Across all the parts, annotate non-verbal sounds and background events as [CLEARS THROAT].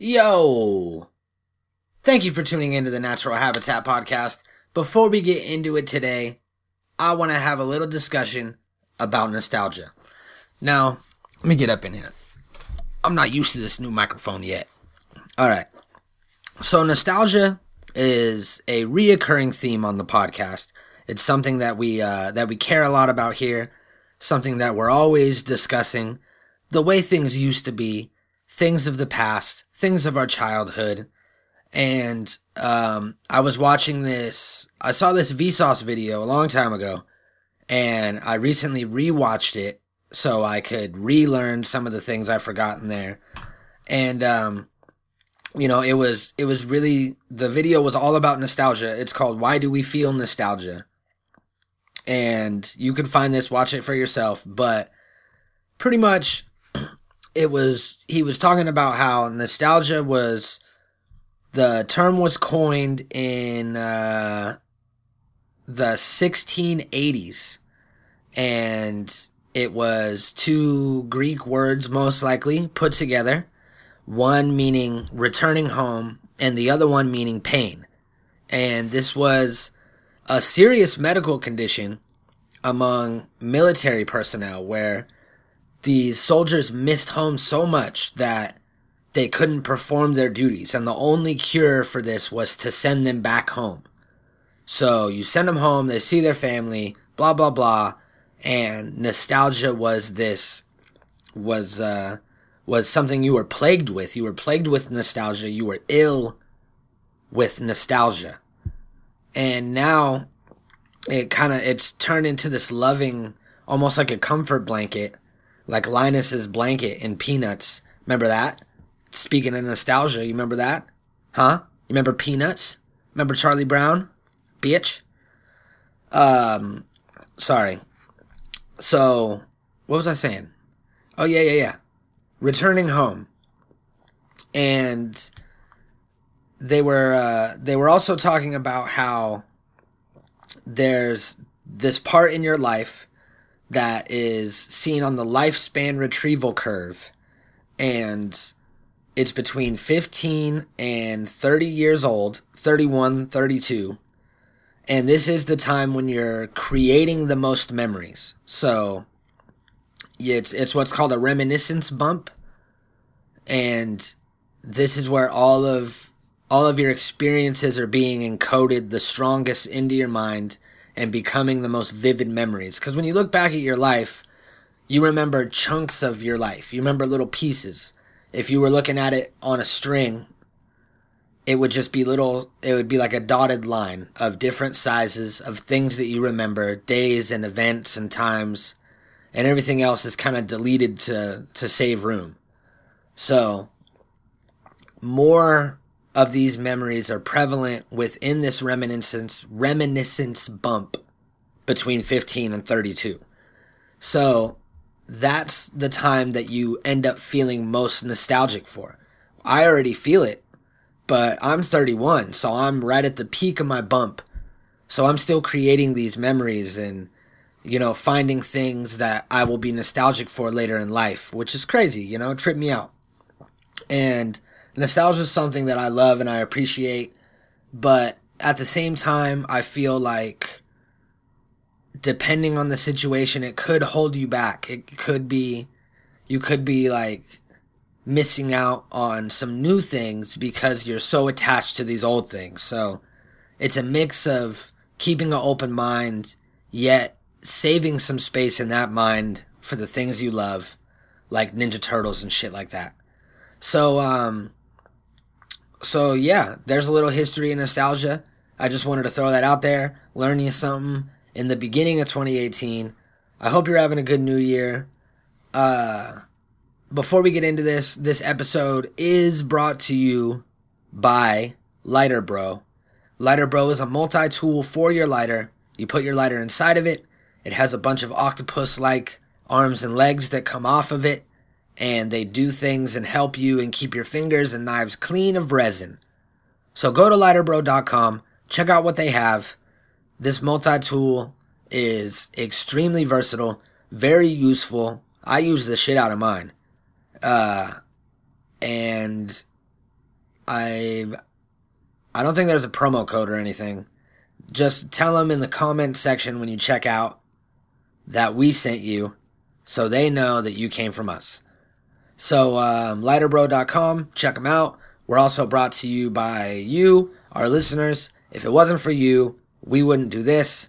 Yo! Thank you for tuning into the Natural Habitat Podcast. Before we get into it today, I want to have a little discussion about nostalgia. Now, let me get up in here. I'm not used to this new microphone yet. Alright. So, nostalgia is a reoccurring theme on the podcast. It's something that we uh, that we care a lot about here, something that we're always discussing, the way things used to be, things of the past, things of our childhood. And um, I was watching this, I saw this Vsauce video a long time ago, and I recently rewatched it so I could relearn some of the things I've forgotten there. And um, you know, it was it was really the video was all about nostalgia. It's called Why Do We Feel Nostalgia? And you can find this, watch it for yourself, but pretty much it was he was talking about how nostalgia was the term was coined in uh, the 1680s and it was two greek words most likely put together. One meaning returning home and the other one meaning pain. And this was a serious medical condition among military personnel where these soldiers missed home so much that they couldn't perform their duties. And the only cure for this was to send them back home. So you send them home, they see their family, blah, blah, blah. And nostalgia was this, was, uh, was something you were plagued with. You were plagued with nostalgia. You were ill with nostalgia. And now it kind of, it's turned into this loving, almost like a comfort blanket like Linus's blanket in Peanuts. Remember that? Speaking of nostalgia, you remember that? Huh? You remember Peanuts? Remember Charlie Brown? Bitch? Um, sorry. So, what was I saying? Oh, yeah, yeah, yeah. Returning home. And they were, uh, they were also talking about how there's this part in your life that is seen on the lifespan retrieval curve. And it's between 15 and 30 years old, 31, 32. And this is the time when you're creating the most memories. So it's it's what's called a reminiscence bump. And this is where all of all of your experiences are being encoded the strongest into your mind and becoming the most vivid memories. Because when you look back at your life, you remember chunks of your life. You remember little pieces. If you were looking at it on a string, it would just be little, it would be like a dotted line of different sizes of things that you remember, days and events and times, and everything else is kind of deleted to, to save room. So, more of these memories are prevalent within this reminiscence reminiscence bump between 15 and 32. So that's the time that you end up feeling most nostalgic for. I already feel it, but I'm 31, so I'm right at the peak of my bump. So I'm still creating these memories and you know, finding things that I will be nostalgic for later in life, which is crazy, you know, trip me out. And nostalgia is something that I love and I appreciate, but at the same time, I feel like depending on the situation, it could hold you back. It could be, you could be like missing out on some new things because you're so attached to these old things. So it's a mix of keeping an open mind, yet saving some space in that mind for the things you love, like Ninja Turtles and shit like that. So, um, so yeah, there's a little history and nostalgia. I just wanted to throw that out there, learn you something in the beginning of 2018. I hope you're having a good new year. Uh, before we get into this, this episode is brought to you by Lighter Bro. Lighter Bro is a multi-tool for your lighter. You put your lighter inside of it. It has a bunch of octopus-like arms and legs that come off of it and they do things and help you and keep your fingers and knives clean of resin. So go to lighterbro.com, check out what they have. This multi tool is extremely versatile, very useful. I use the shit out of mine. Uh, and I I don't think there's a promo code or anything. Just tell them in the comment section when you check out that we sent you so they know that you came from us. So, um, lighterbro.com, check them out. We're also brought to you by you, our listeners. If it wasn't for you, we wouldn't do this.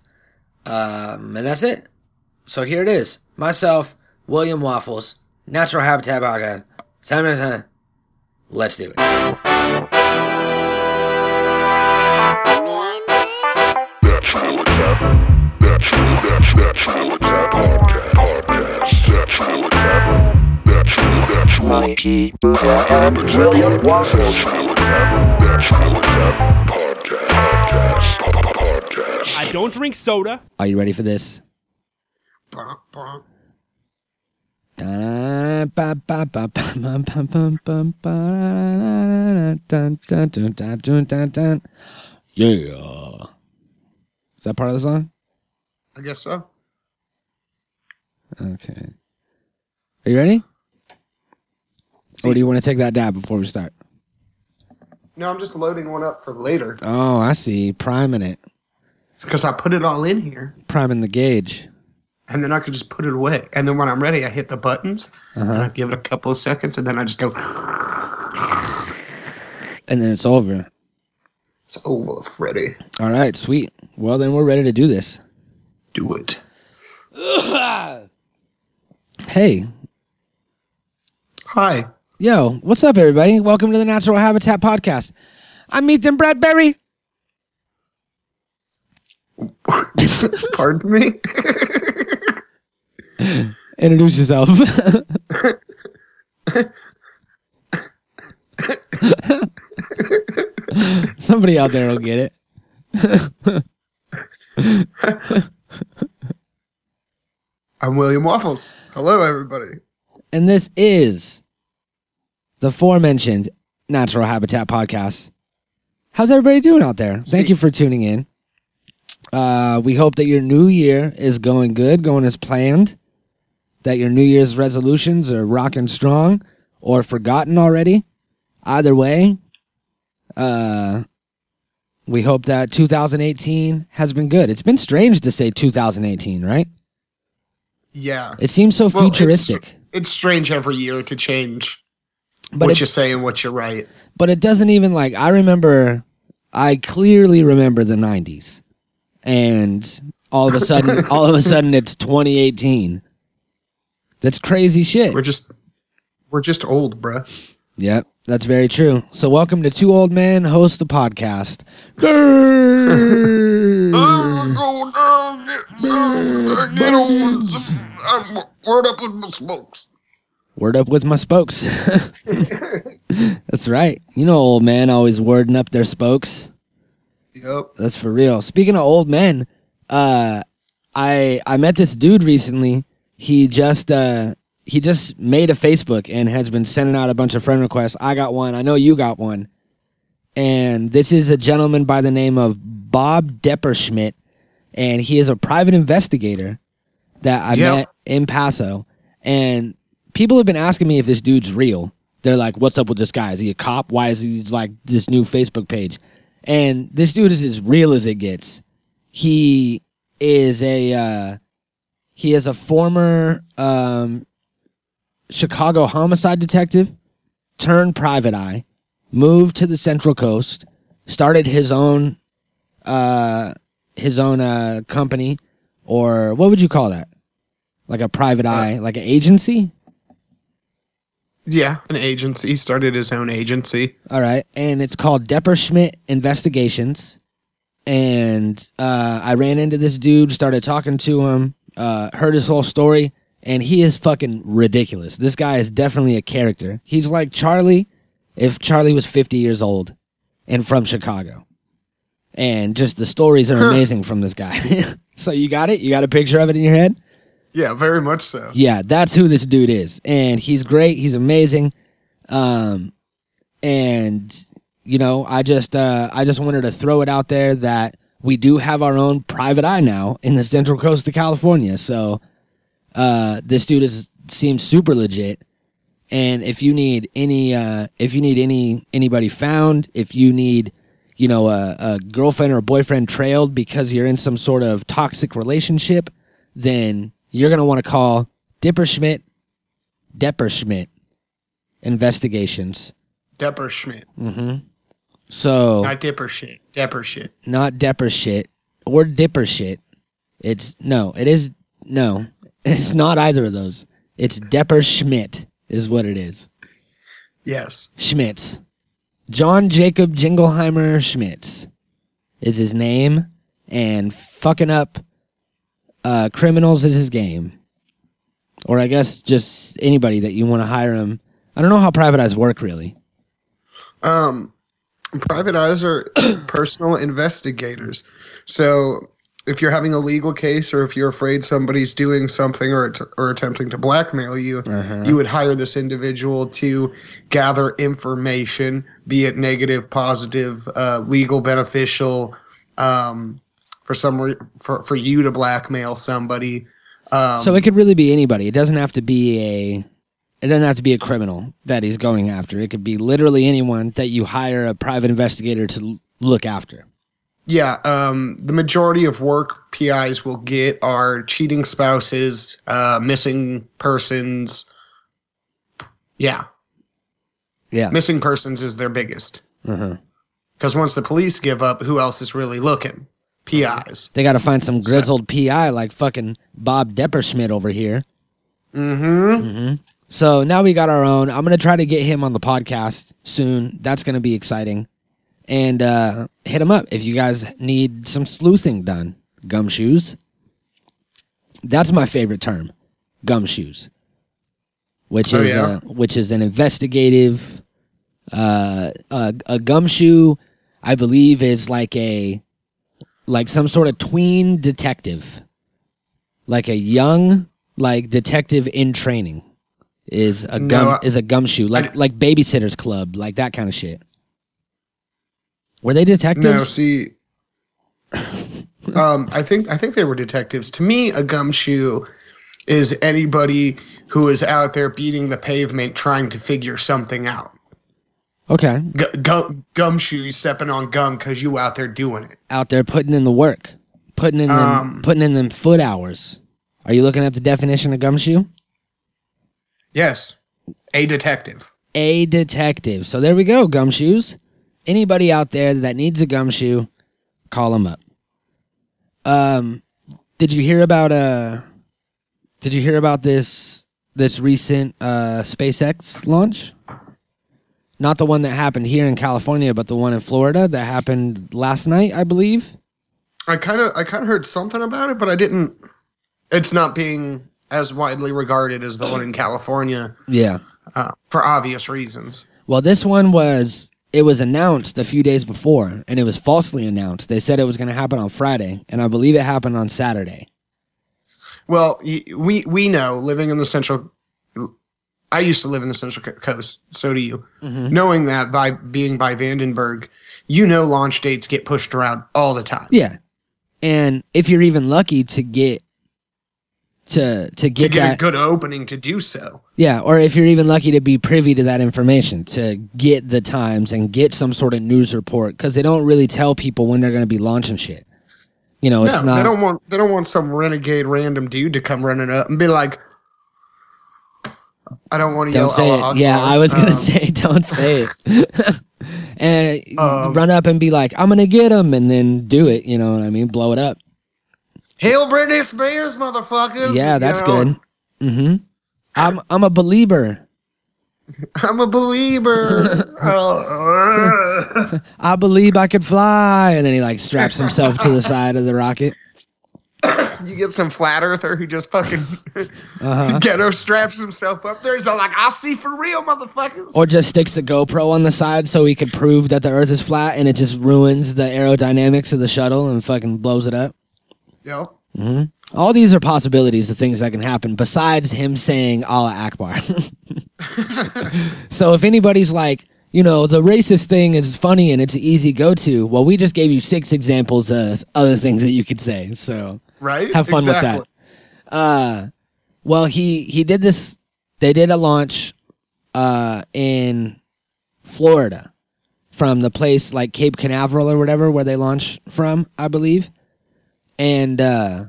Um, and that's it. So here it is. Myself, William Waffles, Natural Habitat Podcast. Let's do it. Mikey Buddha and William. I don't drink soda. Are you ready for this? Yeah. Is that part of the song? I guess so. Okay. Are you ready? Or do you want to take that dab before we start? No, I'm just loading one up for later Oh, I see. Priming it. because I put it all in here, Priming the gauge. and then I could just put it away. And then when I'm ready, I hit the buttons, and Uh-huh. I give it a couple of seconds, and then I just go. And then it's over. It's over, Freddy. All right, sweet. Well, then we're ready to do this. Do it. Hey, Hi. Yo, what's up, everybody? Welcome to the Natural Habitat Podcast. I'm Ethan Bradbury. [LAUGHS] Pardon me. [LAUGHS] Introduce yourself. [LAUGHS] Somebody out there will get it. I'm William Waffles. Hello, everybody. And this is the aforementioned Natural Habitat Podcast. How's everybody doing out there? Thank you for tuning in. Uh, we hope that your new year is going good, going as planned, that your New Year's resolutions are rocking strong or forgotten already. Either way, uh, we hope that 2018 has been good. It's been strange to say 2018, right? Yeah. It seems so Well, it's- futuristic. It's strange every year to change But what it- you say and what you write. but it doesn't even like I remember I clearly remember the 90s and all of a sudden [LAUGHS] all of a sudden it's 2018 that's crazy shit. We're just, we're just old, bruh. yep that's very true. So welcome to two old men host a podcast. [LAUGHS] Oh, Word up with my smokes. Word up with my spokes [LAUGHS] that's right you know old man always wording up their spokes Yep. That's for real. Speaking of old men, uh, I I met this dude recently. He just uh he just made a Facebook and has been sending out a bunch of friend requests. I got one. I know you got one. And this is a gentleman by the name of Bob Depperschmidt, and he is a private investigator that I Yep. met in Paso. And people have been asking me if this dude's real. They're like, "What's up with this guy? Is he a cop? Why is he like this new Facebook page?" And this dude is as real as it gets. He is a uh, he is a former um, Chicago homicide detective turned private eye, moved to the Central Coast, started his own uh, his own uh, company, or what would you call that? Like a private eye, like an agency. Yeah, an agency. He started his own agency. All right, and it's called Depper Schmidt Investigations. And uh, I ran into this dude, started talking to him, uh, heard his whole story, and he is fucking ridiculous. This guy is definitely a character. He's like Charlie if Charlie was 50 years old and from Chicago. And just the stories are Huh. amazing from this guy. [LAUGHS] so you got it? You got a picture of it in your head? Yeah, very much so. Yeah, that's who this dude is. And he's great. He's amazing. Um, and you know, I just uh, I just wanted to throw it out there that we do have our own private eye now in the Central Coast of California. So uh, this dude is seems super legit. And if you need any, uh, if you need any anybody found, if you need, you know, a, a girlfriend or a boyfriend trailed because you're in some sort of toxic relationship, then you're gonna want to call Dipper Schmidt, Depper Schmidt Investigations. Depper Schmidt. Mm-hmm. So Not Dipper shit. Depper shit. not Depper shit or Dipper shit. It's no, it is no, [LAUGHS] it's not either of those. It's Depper Schmidt is what it is. Yes. Schmitz. John Jacob Jingleheimer Schmitz is his name, and fucking up uh, criminals is his game. Or I guess just anybody that you want to hire him. I don't know how private eyes work really. Um, private eyes are [COUGHS] personal investigators. So if you're having a legal case or if you're afraid somebody's doing something or or attempting to blackmail you, you would hire this individual to gather information, be it negative, positive, uh, legal, beneficial, um, for some re- for for you to blackmail somebody. Um, So it could really be anybody. It doesn't have to be a it doesn't have to be a criminal that he's going after. It could be literally anyone that you hire a private investigator to l- look after. Yeah, um, the majority of work PIs will get are cheating spouses, uh, missing persons. Yeah, Yeah. missing persons is their biggest. Uh-huh. Because once the police give up, who else is really looking? PIs. They got to find some grizzled PI like fucking Bob Depperschmidt over here. Mm-hmm. Mm-hmm. So now we got our own. I'm going to try to get him on the podcast soon. That's going to be exciting. And uh, hit him up if you guys need some sleuthing done. Gumshoes. That's my favorite term. Gumshoes. Which Oh, is yeah? uh, which is an investigative uh a, a gumshoe I believe is like a like some sort of tween detective. Like a young like detective in training is a No, gum I- is a gumshoe like like babysitters club like that kind of shit. Were they detectives? No, see, um, I think I think they were detectives. To me, a gumshoe is anybody who is out there beating the pavement trying to figure something out. Okay, Gu- gum, gumshoe, you stepping on gum because you out there doing it. out there putting in the work, putting in them, Um, putting in them foot hours. Are you looking up the definition of gumshoe? Yes, a detective. A detective. So there we go, gumshoes. Anybody out there that needs a gumshoe, call them up. Um, did you hear about uh? Did you hear about this this recent uh SpaceX launch? Not the one that happened here in California, but the one in Florida that happened last night, I believe. I kind of I kind of heard something about it, but I didn't. It's not being as widely regarded as the one in California Yeah. uh, for obvious reasons. Well, this one was it was announced a few days before, and it was falsely announced. They said it was going to happen on Friday, and I believe it happened on Saturday. Well, we we know living in the central. I used to live in the central coast. So do you. Mm-hmm. Knowing that by being by Vandenberg, you know launch dates get pushed around all the time. Yeah, and if you're even lucky to get to to to get, get that, a good opening to do so. yeah, or if you're even lucky to be privy to that information, to get the times and get some sort of news report, because they don't really tell people when they're going to be launching shit. You know, it's no, they don't want they don't want some renegade random dude to come running up and be like, I don't want to yell. Don't say Allah it. Yeah, I was gonna Um, say, [LAUGHS] don't say it. [LAUGHS] and Um, run up and be like, "I'm gonna get him," and then do it. You know what I mean? Blow it up. Hail Britney Spears, motherfuckers! Yeah, You that's know, good. hmm I'm I'm a believer. [LAUGHS] I'm a believer. Oh, I believe I could fly, and then he like straps himself to the side of the rocket. [COUGHS] you get some flat earther who just fucking [LAUGHS] Uh-huh. [LAUGHS] ghetto straps himself up there. He's all like, "I'll see for real, motherfuckers." Or just sticks a GoPro on the side so he could prove that the Earth is flat, and it just ruins the aerodynamics of the shuttle and fucking blows it up. Yo, All these are possibilities of things that can happen besides him saying Allah Akbar. [LAUGHS] so if anybody's like, you know, the racist thing is funny and it's an easy go to, well, we just gave you six examples of other things that you could say. So right? have fun Exactly. with that. Uh, well, he he did this. They did a launch uh, in Florida from the place like Cape Canaveral or whatever where they launch from, I believe. And uh,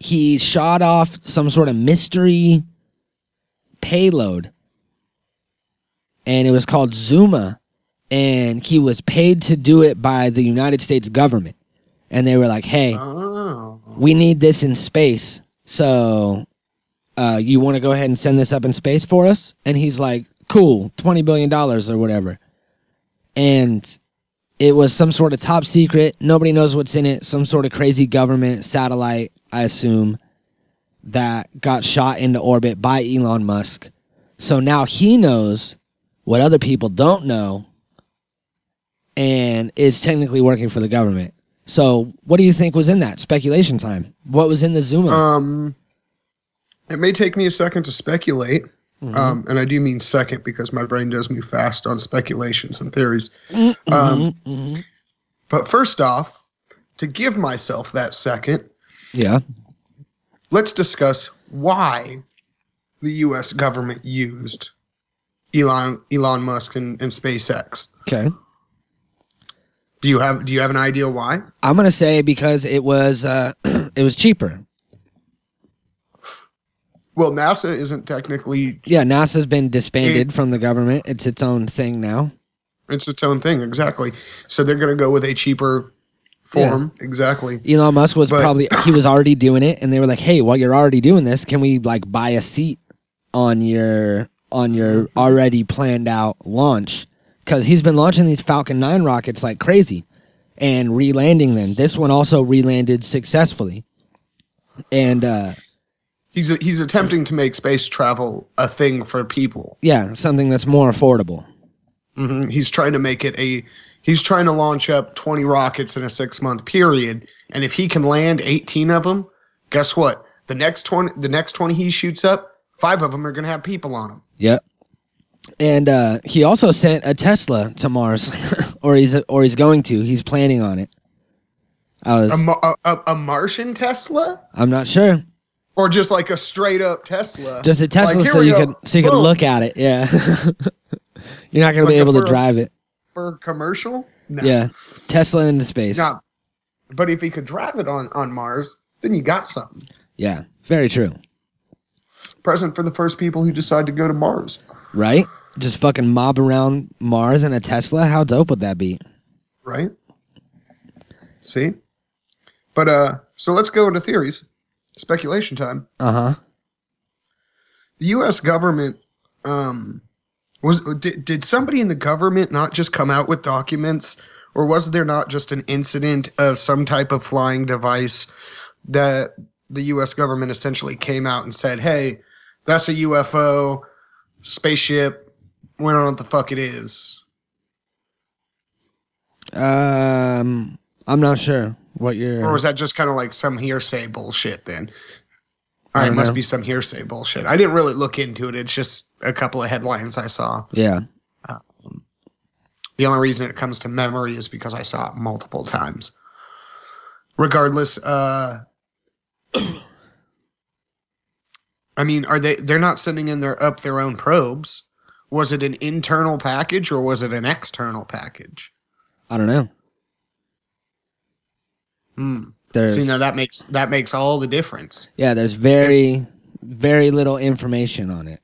he shot off some sort of mystery payload. And it was called Zuma. And he was paid to do it by the United States government. And they were like, hey, Oh. We need this in space. So uh, you want to go ahead and send this up in space for us? And he's like, cool, $20 billion or whatever. And it was some sort of top secret. Nobody knows what's in it. Some sort of crazy government satellite, I assume, that got shot into orbit by Elon Musk. So now he knows what other people don't know and is technically working for the government. So, what do you think was in that speculation time? What was in the Zuma? Um, it may take me a second to speculate, um, and I do mean second because my brain does move fast on speculations and theories. Um, Mhm. but first off, to give myself that second, Yeah. let's discuss why the U.S. government used Elon Elon Musk and, and SpaceX. Okay. Do you have Do you have an idea why? I'm gonna say because it was uh, [CLEARS THROAT] it was cheaper. Well, NASA isn't technically Yeah, NASA's been disbanded from the government. It's its own thing now. it's its own thing exactly. So they're going to go with a cheaper form exactly. Elon Musk was But- probably he was already doing it, and they were like, "Hey, while you're already doing this, can we like buy a seat on your on your already planned out launch?" Because he's been launching these Falcon Nine rockets like crazy, and re-landing them. This one also re-landed successfully, and uh, He's he's attempting to make space travel a thing for people. yeah, something that's more affordable. hmm He's trying to make it a. He's trying to launch up twenty rockets in a six month period, and if he can land eighteen of them, guess what? The next twenty, the next twenty he shoots up, five of them are going to have people on them. Yep. And uh, he also sent a Tesla to Mars, [LAUGHS] or he's or he's going to. He's planning on it. I was. A, a, a, Martian Tesla, I'm not sure. or just like a straight up Tesla? Just a Tesla, Like, so you go. could so you could look at it. Yeah. [LAUGHS] You're not gonna be Like a able to drive it. for commercial. No. Yeah. Tesla into space. No. But if he could drive it on on Mars, then you got something. Yeah. Very true. Present for the first people who decide to go to Mars. Right? Just fucking mob around Mars in a Tesla. How dope would that be? right? See? But uh so let's go into theories. Speculation time. Uh huh. The US government um was did, did somebody in the government not just come out with documents or was there not just an incident of some type of flying device that the US government essentially came out and said, "Hey, that's a UFO spaceship. We don't know what the fuck it is." Um, I'm not sure what you're. Or was that just kind of like some hearsay bullshit then? All right, must know. be some hearsay bullshit. I didn't really look into it. It's just a couple of headlines I saw. yeah. The only reason it comes to memory is because I saw it multiple times. Regardless, uh I mean, are they they're not sending in their up their own probes. Was it an internal package or was it an external package? I don't know. Hmm. There's See, now that makes that makes all the difference. yeah. There's very very little information on it.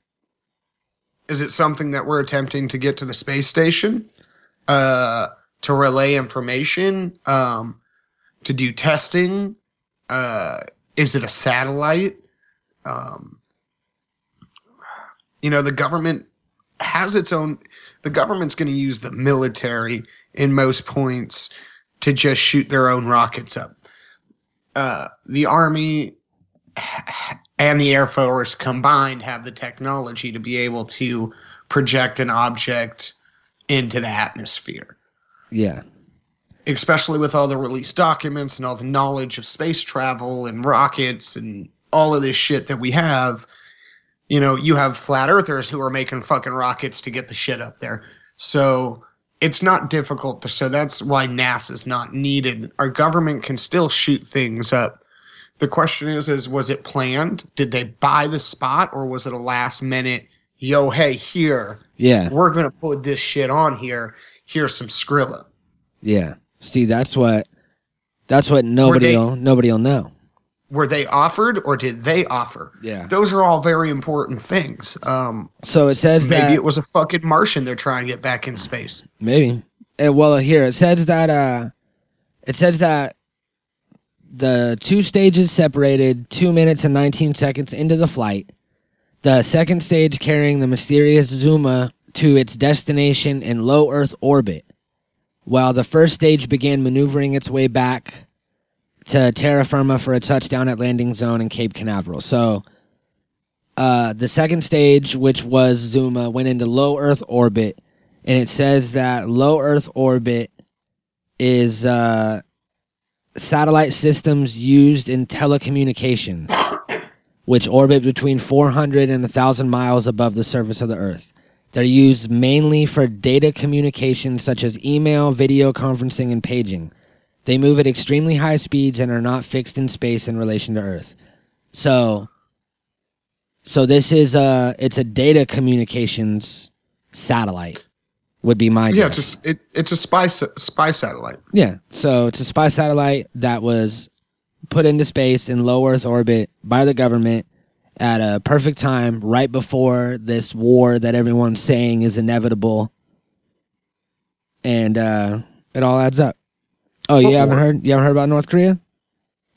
Is it something that we're attempting to get to the space station? Uh, to relay information? Um, to do testing? Uh, is it a satellite? Um, you know, the government has its own. The government's going to use the military in most points to just shoot their own rockets up. Uh, the army and the Air Force combined have the technology to be able to project an object into the atmosphere. Yeah. Especially with all the released documents and all the knowledge of space travel and rockets and all of this shit that we have. You know, you have flat earthers who are making fucking rockets to get the shit up there. So it's not difficult to so that's why NASA's not needed. Our government can still shoot things up the question is is was it planned did they buy the spot or was it a last minute yo, hey, here, Yeah, we're gonna put this shit on here. Here's some Skrilla. yeah. See, that's what that's what nobody they- will nobody will know. Were they offered or did they offer? Yeah. Those are all very important things. Um, So it says maybe that it was a fucking Martian they're trying to get back in space. maybe. Uh, well, here it says that uh, it says that the two stages separated two minutes and nineteen seconds into the flight. The second stage carrying the mysterious Zuma to its destination in low Earth orbit, while the first stage began maneuvering its way back to terra firma for a touchdown at landing zone in Cape Canaveral. So, uh, the second stage, which was Zuma, went into low Earth orbit, and it says that low Earth orbit is uh, satellite systems used in telecommunications, which orbit between 400 and 1,000 miles above the surface of the Earth. They're used mainly for data communication such as email, video conferencing, and paging. They move at extremely high speeds and are not fixed in space in relation to Earth. So, so this is a it's a data communications satellite. Would be my Yeah, guess. it's a, it, it's a spy spy satellite. Yeah. So it's a spy satellite that was put into space in low Earth orbit by the government at a perfect time, right before this war that everyone's saying is inevitable. And uh, it all adds up. Oh, you haven't heard? You haven't heard about North Korea?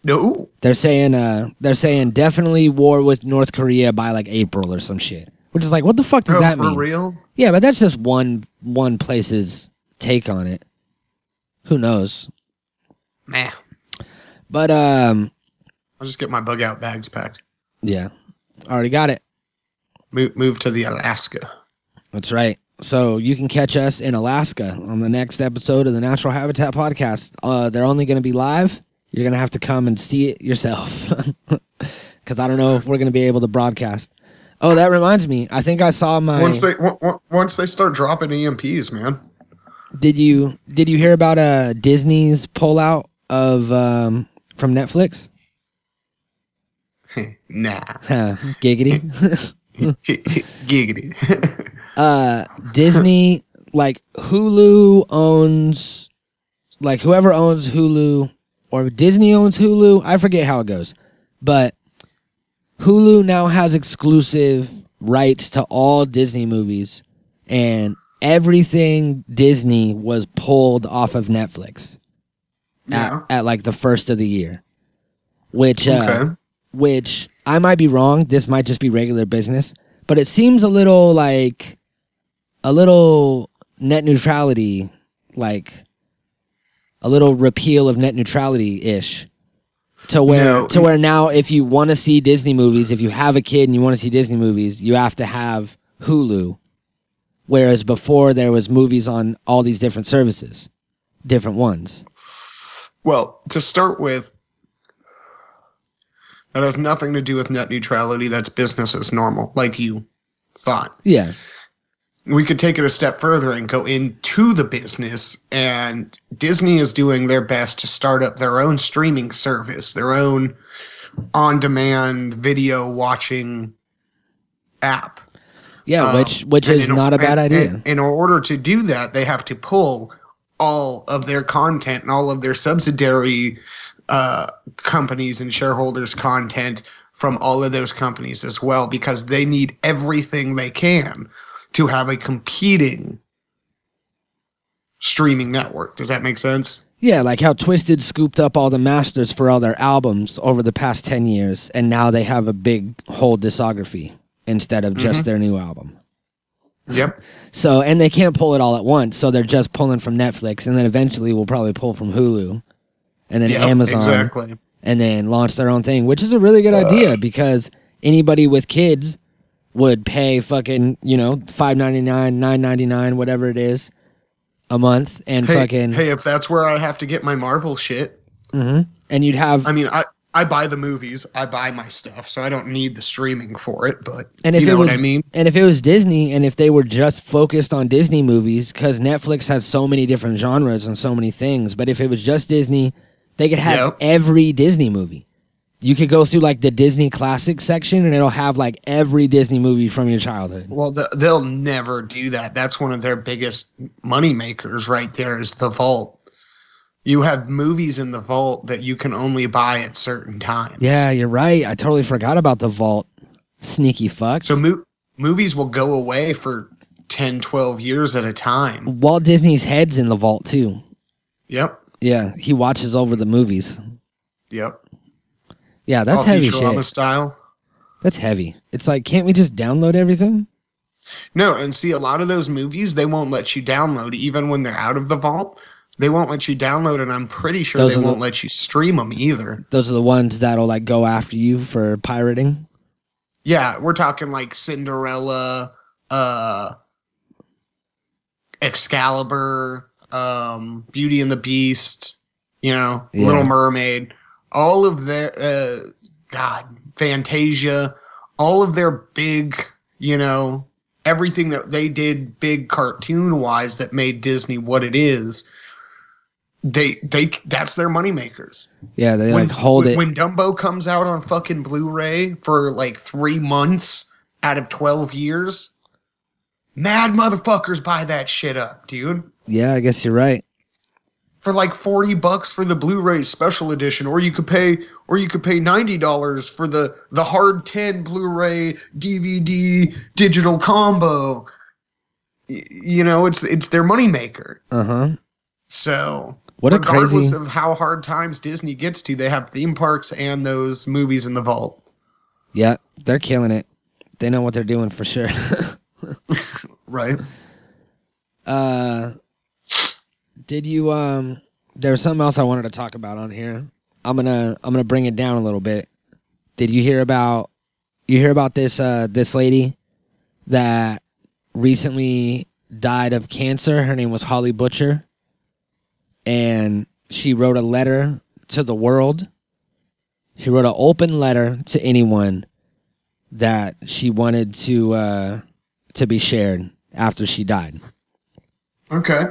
No, They're saying uh, they're saying definitely war with North Korea by like April or some shit. Which is like, what the fuck does Bro, that for mean? real? Yeah, but that's just one one place's take on it. Who knows? Nah, But um, I'll just get my bug out bags packed. yeah, already got it. Move move to the Alaska. That's right. So you can catch us in Alaska on the next episode of the Natural Habitat Podcast. Uh, they're only going to be live. You're going to have to come and see it yourself [LAUGHS] because I don't know if we're going to be able to broadcast. Oh, that reminds me. I think I saw my. Once they on- on- once they start dropping EMPs, man. did you did you hear about uh Disney's pullout of um from Netflix? [LAUGHS] nah, Huh, Giggity. [LAUGHS] giggity. Uh Disney [LAUGHS] like Hulu owns like whoever owns Hulu or Disney owns Hulu, I forget how it goes. But Hulu now has exclusive rights to all Disney movies and everything Disney was pulled off of Netflix yeah. at, at like the first of the year. Which uh which I might be wrong. This might just be regular business, but it seems a little like a little net neutrality, like a little repeal of net neutrality ish. To where No. to where now if you want to see Disney movies, if you have a kid and you want to see Disney movies, you have to have Hulu. Whereas before there was movies on all these different services, different ones. Well, to start with, that has nothing to do with net neutrality. That's business as normal, like you thought. Yeah. We could take it a step further and go into the business and disney is doing their best to start up their own streaming service their own on-demand video watching app Yeah, Um, which which is in- not a bad and- idea. and in order to do that they have to pull all of their content and all of their subsidiary uh, companies and shareholders content from all of those companies as well because they need everything they can to have a competing streaming network. Does that make sense? Yeah, like how Twiztid scooped up all the masters for all their albums over the past 10 years, and now they have a big whole discography instead of just Mm-hmm. their new album. Yep. So, and they can't pull it all at once, so they're just pulling from Netflix, and then eventually we'll probably pull from Hulu, and then Yep, Amazon, Exactly. and then launch their own thing, which is a really good idea because anybody with kids would pay fucking, you know, five ninety nine, nine ninety nine, whatever it is, a month, and Hey, fucking, hey, if that's where I have to get my Marvel shit, Mhm. and you'd have I mean, I I buy the movies, I buy my stuff, so I don't need the streaming for it. But And if you know it was, what I mean? and if it was Disney, and if they were just focused on Disney movies, because Netflix has so many different genres and so many things, but if it was just Disney, they could have Yep. every Disney movie, You could go through like the Disney classic section and it'll have like every Disney movie from your childhood. Well, th- they'll never do that. That's one of their biggest money makers right there is the vault. You have movies in the vault that you can only buy at certain times. Yeah, you're right. I totally forgot about the vault. Sneaky fucks. So mo- movies will go away for 10, 12 years at a time. Walt Disney's head's in the vault too. Yep. Yeah, he watches over the movies. Yep. Yeah, that's All heavy Futurama shit. style. That's heavy. It's like, can't we just download everything? No, and see, a lot of those movies they won't let you download even when they're out of the vault. They won't let you download, and I'm pretty sure Those they won't let you stream them either. Those are the ones that'll like go after you for pirating. Yeah, we're talking like Cinderella, uh, Excalibur, um, Beauty and the Beast, you know, Yeah. Little Mermaid, all of their, uh, God, Fantasia, all of their big, you know, everything that they did big cartoon wise that made Disney what it is. They, they, that's their money makers Yeah, they like hold when, it. when Dumbo comes out on fucking Blu-ray for like three months out of twelve years. Mad motherfuckers buy that shit up, dude. yeah, I guess you're right. For like forty bucks for the Blu-ray special edition, or you could pay, or you could pay ninety dollars for the the hard ten Blu-ray DVD digital combo. Y- You know, it's it's their moneymaker. Uh huh. So What a regardless crazy. of how hard times Disney gets to, they have theme parks and those movies in the vault. Yeah, they're killing it. They know what they're doing for sure. [LAUGHS] [LAUGHS] Right. uh, did you um? there's something else I wanted to talk about on here. I'm gonna I'm gonna bring it down a little bit. Did you hear about you hear about this uh this lady that recently died of cancer? Her name was Holly Butcher, and she wrote a letter to the world. She wrote an open letter to anyone that she wanted to uh to be shared after she died Okay.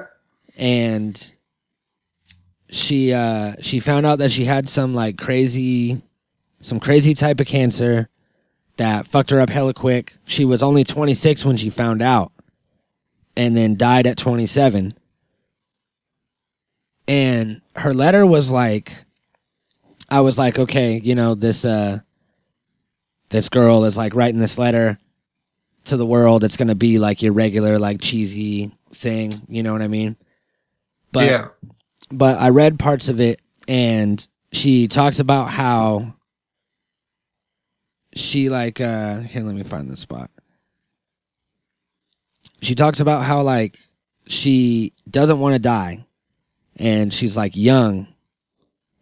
And she uh she found out that she had some like crazy some crazy type of cancer that fucked her up hella quick. She was only 26 when she found out and then died at 27. And her letter was like I was like, okay, you know, this uh this girl is like writing this letter to the world. It's going to be like your regular like cheesy thing, you know what I mean? But yeah. but I read parts of it and she talks about how she like uh here let me find the spot. She talks about how like she doesn't want to die and she's like young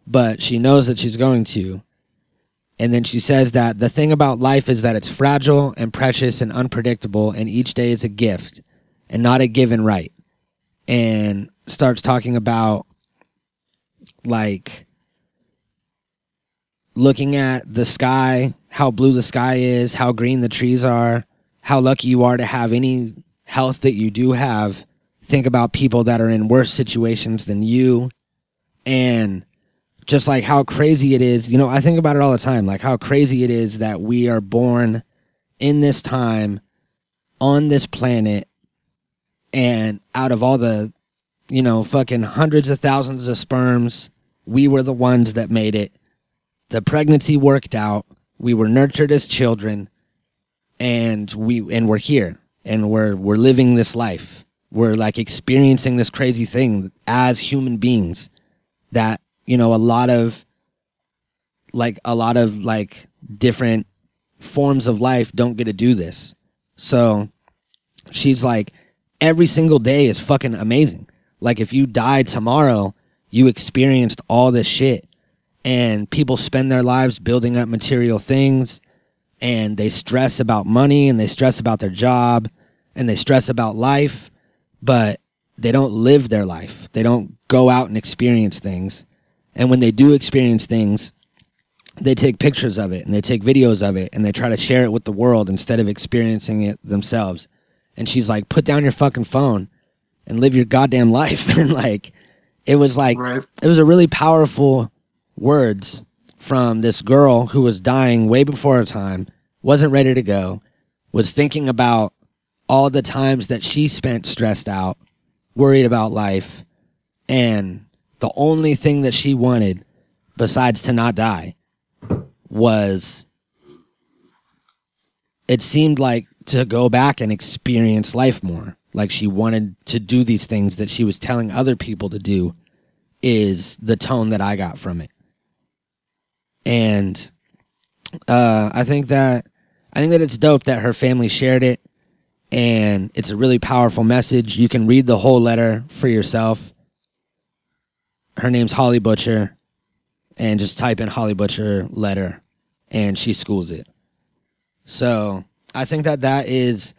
but she knows that she's going to. And then she says that the thing about life is that it's fragile and precious and unpredictable and each day is a gift and not a given right. And starts talking about like looking at the sky, how blue the sky is, how green the trees are, how lucky you are to have any health that you do have. Think about people that are in worse situations than you and just like how crazy it is. You know, I think about it all the time, like how crazy it is that we are born in this time on this planet and out of all the you know, fucking hundreds of thousands of sperms. We were the ones that made it. The pregnancy worked out. We were nurtured as children and we and we're here and we're we're living this life. We're like experiencing this crazy thing as human beings that, you know, a lot of like a lot of like different forms of life don't get to do this. So she's like every single day is fucking amazing. Like if you died tomorrow, you experienced all this shit. And people spend their lives building up material things and they stress about money and they stress about their job and they stress about life, but they don't live their life. They don't go out and experience things. And when they do experience things, they take pictures of it and they take videos of it and they try to share it with the world instead of experiencing it themselves. And she's like, put down your fucking phone and live your goddamn life. [LAUGHS] and like, it was like, Right. it was a really powerful words from this girl who was dying way before her time, wasn't ready to go, was thinking about all the times that she spent stressed out, worried about life, and the only thing that she wanted besides to not die was it seemed like to go back and experience life more. Like she wanted to do these things that she was telling other people to do is the tone that I got from it. And uh, I think that I think that it's dope that her family shared it and it's a really powerful message. You can read the whole letter for yourself. Her name's Holly Butcher and just type in Holly Butcher letter and she schools it. So, I think that that is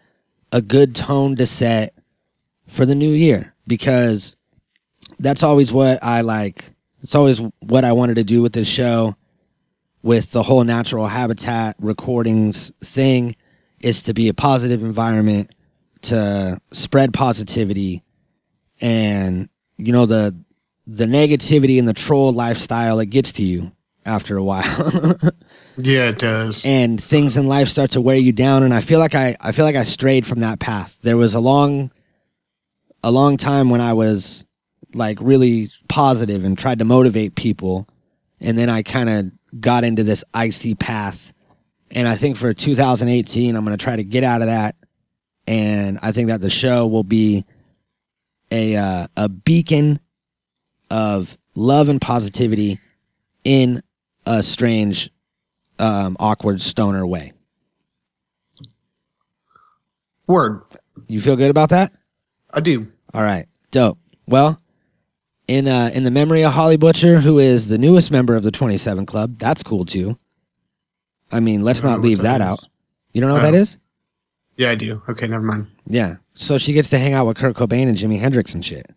a good tone to set for the new year because that's always what I like. It's always what I wanted to do with this show, with the whole natural habitat recordings thing, is to be a positive environment, to spread positivity, and you know the the negativity and the troll lifestyle it gets to you after a while. [LAUGHS] Yeah, it does. and things in life start to wear you down and I feel like I I feel like I strayed from that path. There was a long a long time when I was like really positive and tried to motivate people and then I kind of got into this icy path. And I think for 2018 I'm going to try to get out of that and I think that the show will be a uh, a beacon of love and positivity in a strange um, awkward stoner way. Word. You feel good about that? I do. All right, dope. Well, in uh, in the memory of Holly Butcher, who is the newest member of the Twenty Seven Club, that's cool too. I mean, let's I not leave that that, out. You don't know what that is? Yeah, I do. Okay, never mind. Yeah. So she gets to hang out with Kurt Cobain and Jimi Hendrix and shit.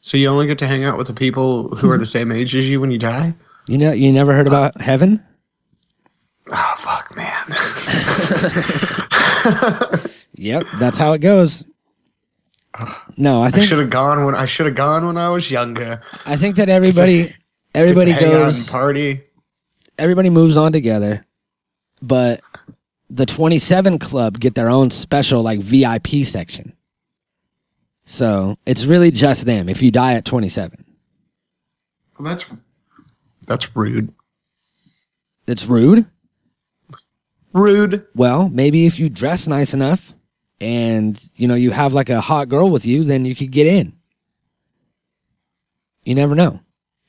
So you only get to hang out with the people who are the same age as you when you die? You know, you never heard about heaven? Oh fuck, man. [LAUGHS] Yep, that's how it goes. No, I I should have gone when I should have gone when I was younger. I think that everybody everybody Get to hang out goes party. everybody moves on together, but the 27 Club get their own special like VIP section. So it's really just them if you die at 27. Well, that's that's rude. It's rude. Rude. Well, maybe if you dress nice enough and you know you have like a hot girl with you, then you could get in. You never know.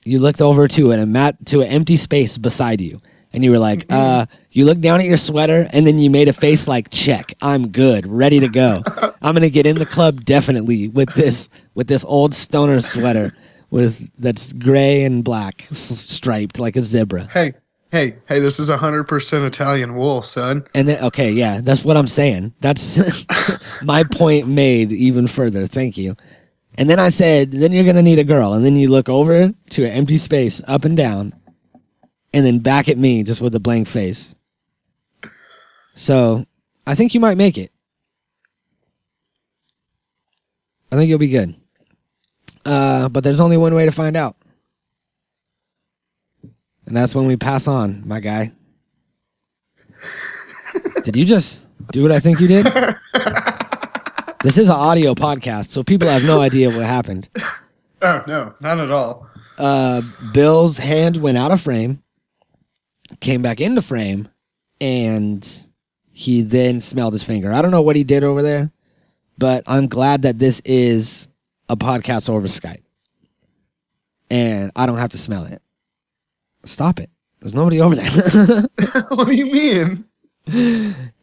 You looked over to an mat to an empty space beside you, and you were like, uh, you looked down at your sweater, and then you made a face like, check, I'm good, ready to go. [LAUGHS] I'm gonna get in the club definitely with this with this old stoner sweater with that's gray and black striped like a zebra. Hey, hey, hey! This is hundred percent Italian wool, son. And then, okay, yeah, that's what I'm saying. That's [LAUGHS] my point made even further. Thank you. And then I said, then you're going to need a girl. And then you look over to an empty space, up and down, and then back at me just with a blank face. So I think you might make it. I think you'll be good. Uh, but there's only one way to find out. And that's when we pass on, my guy. Did you just do what I think you did? [LAUGHS] this is an audio podcast, so people have no idea what happened. Oh no, not at all. Uh, Bill's hand went out of frame, came back into frame, and he then smelled his finger. I don't know what he did over there, but I'm glad that this is a podcast over Skype. And I don't have to smell it. Stop it. There's nobody over there. [LAUGHS] what do you mean?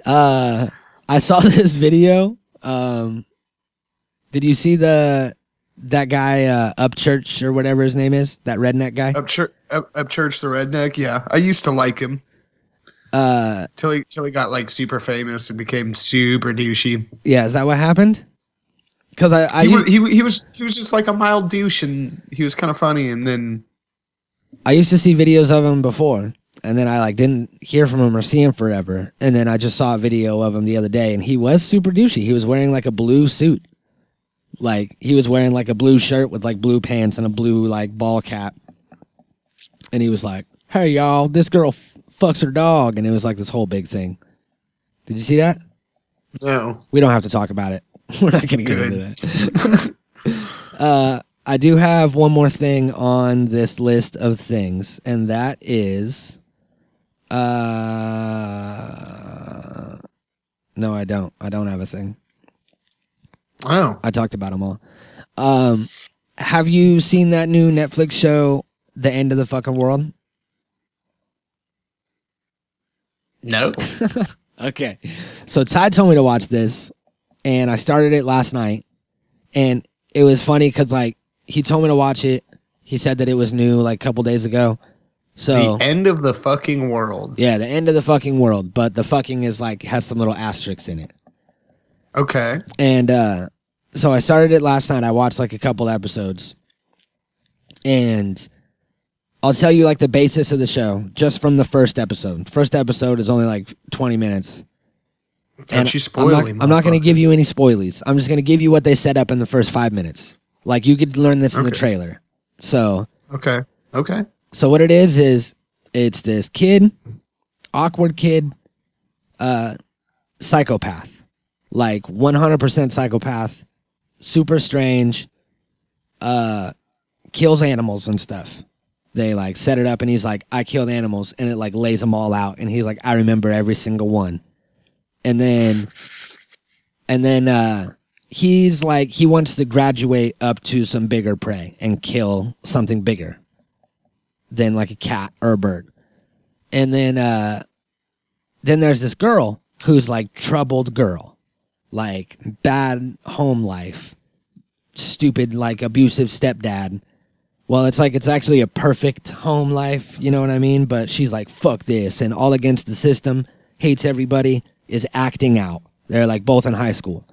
uh I saw [LAUGHS] this video. Um did you see the that guy uh Upchurch or whatever his name is? That redneck guy? Upchurch, up, Upchurch, the redneck. Yeah, I used to like him Uh till he till he got like super famous and became super douchey. yeah, is that what happened? Cuz I I he, was, he he was he was just like a mild douche, and he was kind of funny. And then I used to see videos of him before and then I like didn't hear from him or see him forever. And then I just saw a video of him the other day and he was super douchey. He was wearing like a blue suit. Like he was wearing like a blue shirt with like blue pants and a blue like ball cap. And he was like, hey y'all, this girl f- fucks her dog, and it was like this whole big thing. Did you see that? No. We don't have to talk about it. [LAUGHS] We're not going to get Good. into that. [LAUGHS] uh, I do have one more thing on this list of things, and that is. Uh, no, I don't. I don't have a thing. Oh. I talked about them all. Um, have you seen that new Netflix show, The End of the Fucking World? No. [LAUGHS] Okay. So Ty told me to watch this, and I started it last night, and it was funny because like he told me to watch it. He said that it was new like a couple days ago. So The end of the fucking world. yeah, the end of the fucking world, but the fucking is like has some little asterisks in it. Okay. And uh so I started it last night. I watched like a couple episodes. And I'll tell you like the basis of the show just from the first episode. First episode is only like 20 minutes. Don't you I'm not, not going to give you any spoilies. I'm just going to give you what they set up in the first 5 minutes. Like you could learn this in the trailer. So, Okay. Okay. so what it is is it's this kid, awkward kid, uh psychopath. Like 100% psychopath, super strange, uh kills animals and stuff. They like set it up and he's like I killed animals and it like lays them all out and he's like I remember every single one. And then and then uh he's like he wants to graduate up to some bigger prey and kill something bigger than like a cat or a bird. And then uh then there's this girl who's like troubled girl. Like bad home life. Stupid like abusive stepdad. Well, it's like it's actually a perfect home life, you know what I mean? But she's like fuck this and all against the system, hates everybody, is acting out. They're like both in high school.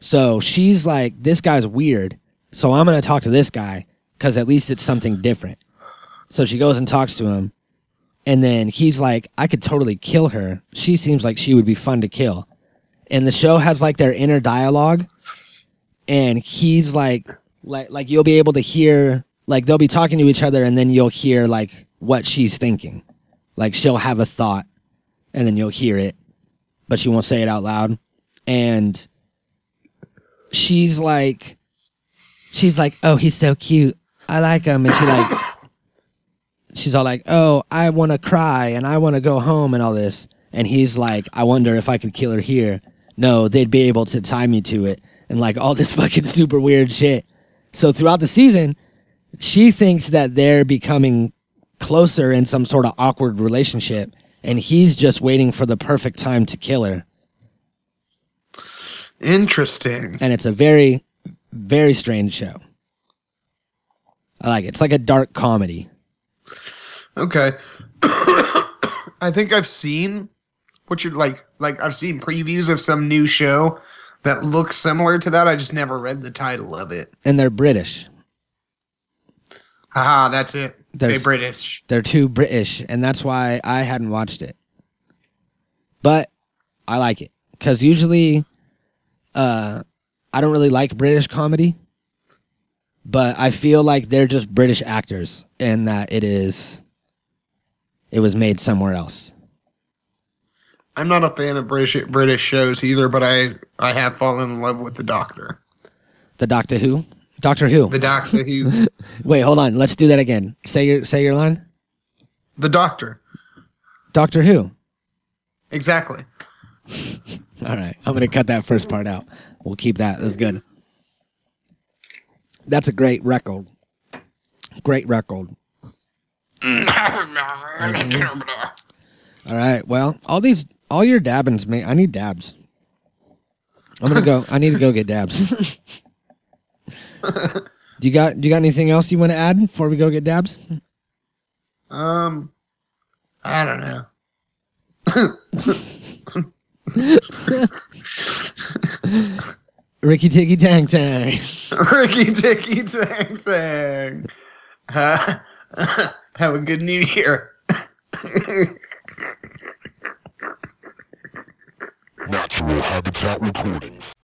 So she's like this guy's weird. So I'm going to talk to this guy cuz at least it's something different. So she goes and talks to him. And then he's like, I could totally kill her. She seems like she would be fun to kill. And the show has like their inner dialogue. And he's like, like, like you'll be able to hear, like they'll be talking to each other, and then you'll hear like what she's thinking. Like she'll have a thought, and then you'll hear it, but she won't say it out loud. And she's like, she's like, oh, he's so cute. I like him. And she like, [COUGHS] she's all like, "Oh, I want to cry and I want to go home and all this." And he's like, "I wonder if I could kill her here." No, they'd be able to tie me to it and like all this [LAUGHS] fucking super weird shit. So throughout the season, she thinks that they're becoming closer in some sort of awkward relationship and he's just waiting for the perfect time to kill her. Interesting. And it's a very very strange show. I like it. It's like a dark comedy. Okay. [COUGHS] I think I've seen what you're like like I've seen previews of some new show that looks similar to that. I just never read the title of it. And they're British. Haha, that's it. They There's- British. they're too British, and that's why I hadn't watched it. But I like it because usually, uh, I don't really like British comedy, but I feel like they're just British actors, and that it is, it was made somewhere else. I'm not a fan of British British shows either, but I I have fallen in love with the Doctor. The Doctor Who, Doctor Who. The Doctor who [LAUGHS] Wait, hold on. Let's do that again. Say your say your line. the Doctor. Doctor Who. Exactly. [LAUGHS] All right. I'm going to cut that first part out. We'll keep that. That's good. That's a great record. Great record. Mm-hmm. All right. Well, all these, all your dabbins, mate. I need dabs. I'm gonna go. I need to go get dabs. [LAUGHS] do you got? Do you got anything else you want to add before we go get dabs? Um I don't know. Ricky Ticky Tang Tang. [LAUGHS] Ricky Ticky Tang Tang. Uh, [LAUGHS] have a good new year. Natural Habitat Recordings.